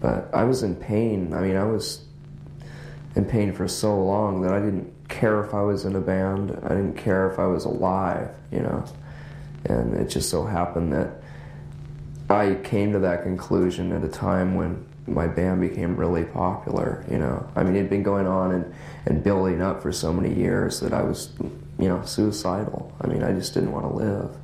But I was in pain. I mean, I was in pain for so long that I didn't care if I was in a band. I didn't care if I was alive, you know. And it just so happened that I came to that conclusion at a time when my band became really popular, you know. I mean, it had been going on and, and building up for so many years that I was, you know, suicidal. I mean, I just didn't want to live.